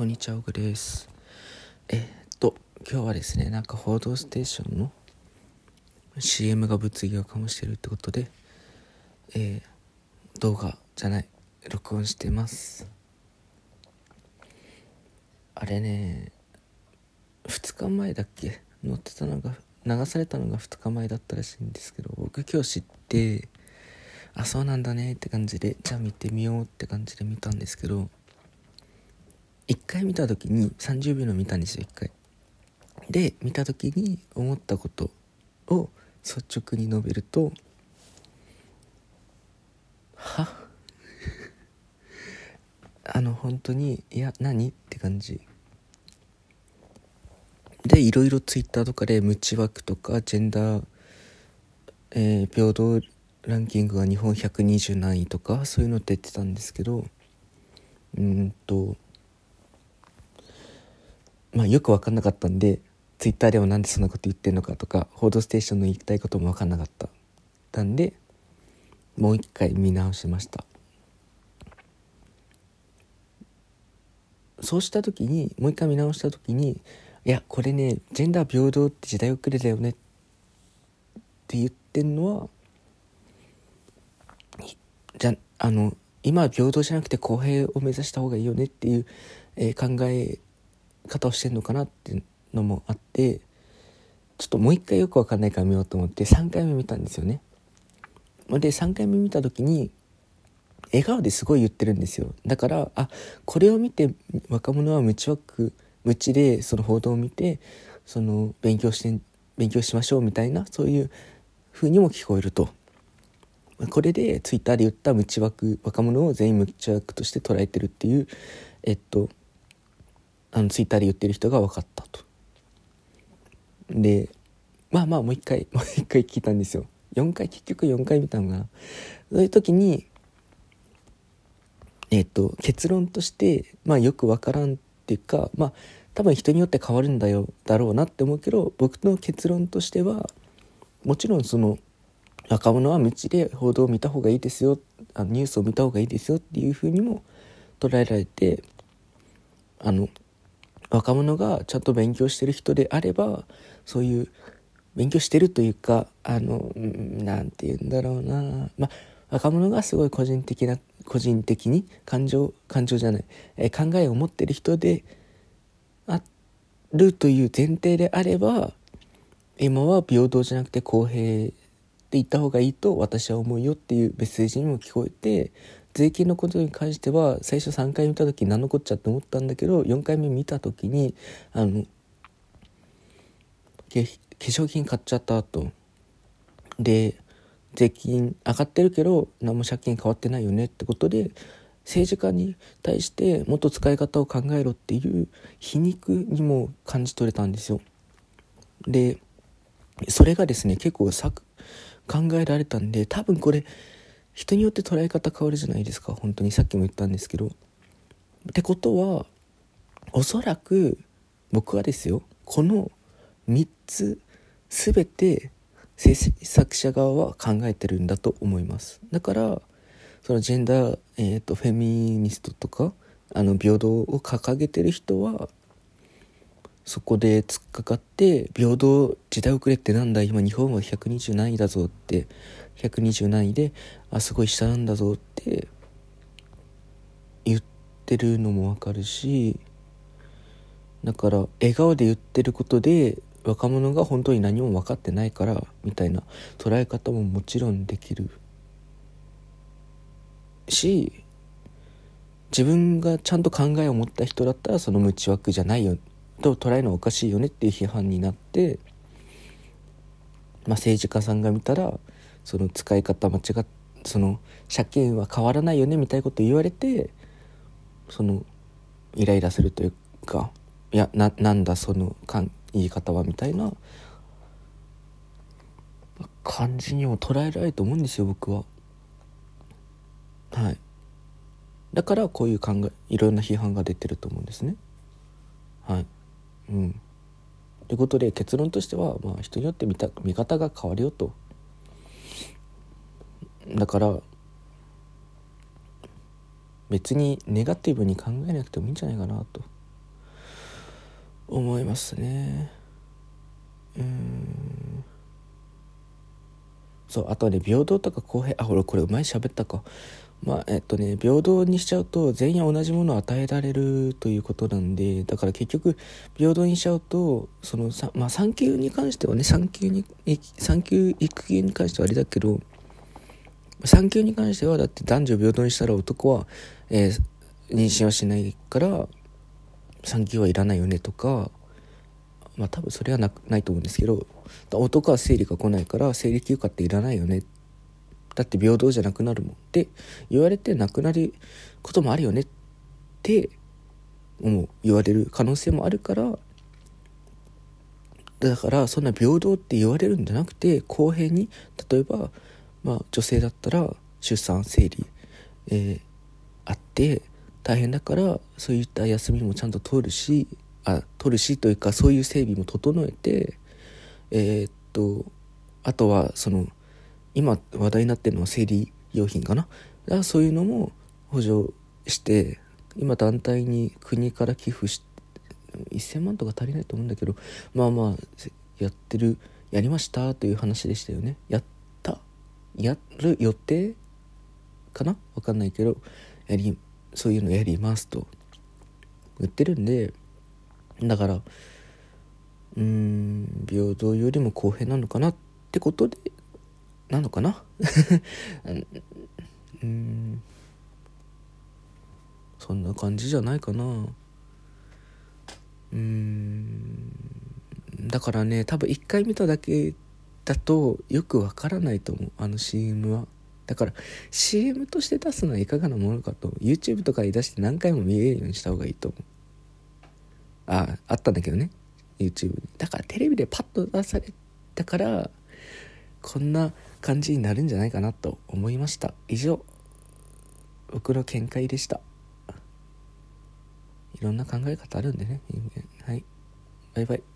こんにちは、オグです。え、っと、今日はですね、なんか報道ステーションの CM が物議を醸してるってことで、えー、動画じゃない、録音してます。あれね、2日前だっけ？載ってたのが、流されたのが2日前だったらしいんですけど、僕今日知って、あ、そうなんだねって感じで、じゃあ見てみようって感じで見たんですけど、1回見た時に30秒の見たんですよ1回。で見た時に思ったことを率直に述べるとは？あの本当にいや何？って感じ。でいろいろツイッターとかでムチ枠とかジェンダー、えー、平等ランキングが日本120何位とかそういうのって言ってたんですけどうんとまあよく分かんなかったんでツイッターでもなんでそんなこと言ってんのかとか「報道ステーション」の言いたいことも分かんなかったたんでもう一回見直しました。そうした時にもう一回見直した時にいやこれねジェンダー平等って時代遅れだよねって言ってんのはじゃあの今は平等じゃなくて公平を目指した方がいいよねっていう、えー、考え方をしてんのかなっていうのもあってちょっともう一回よくわかんないから見ようと思って3回目見たんですよね。で3回目見た時に笑顔ですごい言ってるんですよだからあこれを見て若者は無知枠無知でその報道を見てその勉強して勉強しましょうみたいなそういう風にも聞こえるとこれでツイッターで言った無知枠若者を全員無知枠として捉えてるっていうえっとあのツイッターで言ってる人が分かったと。でまあまあもう一回 もう一回聞いたんですよ。4回結局4回見たのかな。そういう時にえっ、ー、と結論としてまあよく分からんっていうかまあ多分人によって変わるんだよだろうなって思うけど僕の結論としてはもちろんその若者は道で報道を見た方がいいですよあのニュースを見た方がいいですよっていうふうにも捉えられてあの若者がちゃんと勉強してる人であればそういう勉強してるというかあの何て言うんだろうな。まあ若者がすごい個人的な個人的に感情感情じゃない、えー、考えを持ってる人であるという前提であれば今は平等じゃなくて公平って言った方がいいと私は思うよっていうメッセージにも聞こえて税金のことに関しては最初3回見た時何のこっちゃって思ったんだけど4回目見た時にあの化粧品買っちゃったとで税金上がってるけど何も借金変わってないよねってことで政治家に対してもっと使い方を考えろっていう皮肉にも感じ取れたんですよ。でそれがですね結構さ考えられたんで多分これ人によって捉え方変わるじゃないですか。本当に。さっきも言ったんですけど。ってことはおそらく僕はですよ。この3つ全て制作者側は考えてるんだと思います。だからそのジェンダー、えーと、フェミニストとかあの平等を掲げてる人はそこで突っかかって平等時代遅れってなんだ今日本は120何位だぞって120何位であすごい下なんだぞって言ってるのもわかるしだから笑顔で言ってることで若者が本当に何も分かってないからみたいな捉え方ももちろんできる。し自分がちゃんと考えを持った人だったらその無知枠じゃないよ。と捉えるのはおかしいよねっていう批判になって、まあ、政治家さんが見たらその使い方間違っその借金は変わらないよねみたいなこと言われてそのイライラするというかいやななんだその言い方はみたいな感じにも捉えられると思うんですよ僕は。はい。だからこういう考えいろんな批判が出てると思うんですね。はい。うん。ということで結論としては、まあ、人によって見た見方が変わるよと。だから別にネガティブに考えなくてもいいんじゃないかなと。思いますね。うん。そうあとね平等とか公平。あ俺これうまい喋ったか。まあえっとね平等にしちゃうと全員同じものを与えられるということなんでだから結局平等にしちゃうとそのまあ産休に関してはね産休に産休育休に関してはあれだけど産休に関してはだって男女平等にしたら男は、えー、妊娠はしないから産休はいらないよねとかまあ多分それはなないと思うんですけど男は生理が来ないから生理休暇っていらないよねだって平等じゃなくなるもんって言われてなくなることもあるよねってもう言われる可能性もあるからだからそんな平等って言われるんじゃなくて公平に例えば、まあ、女性だったら出産生理、えー、あって大変だからそういった休みもちゃんと取るしあ取るしというかそういう整備も整えてえー、っとあとはその今話題になってるのは生理用品かな？だそういうのも補助して今団体に国から寄付して1000万とか足りないと思うんだけどまあまあやってるやりましたという話でしたよね。やったやる予定かな？わかんないけどやりそういうのやりますと。言ってるんでだからうーん平等よりも公平なのかなってことでなのかな？うん。そんな感じじゃないかな。うん。だからね多分1回見ただけだとよくわからないと思う。あの CM は。だから CM として出すのはいかがなものかと。YouTube とかに出して何回も見えるようにした方がいいと思う。ああったんだけどね。YouTube に。だからテレビでパッと出されたからこんな感じになるんじゃないかなと思いました。以上僕の見解でした。いろんな考え方あるんでね人間。はい。バイバイ。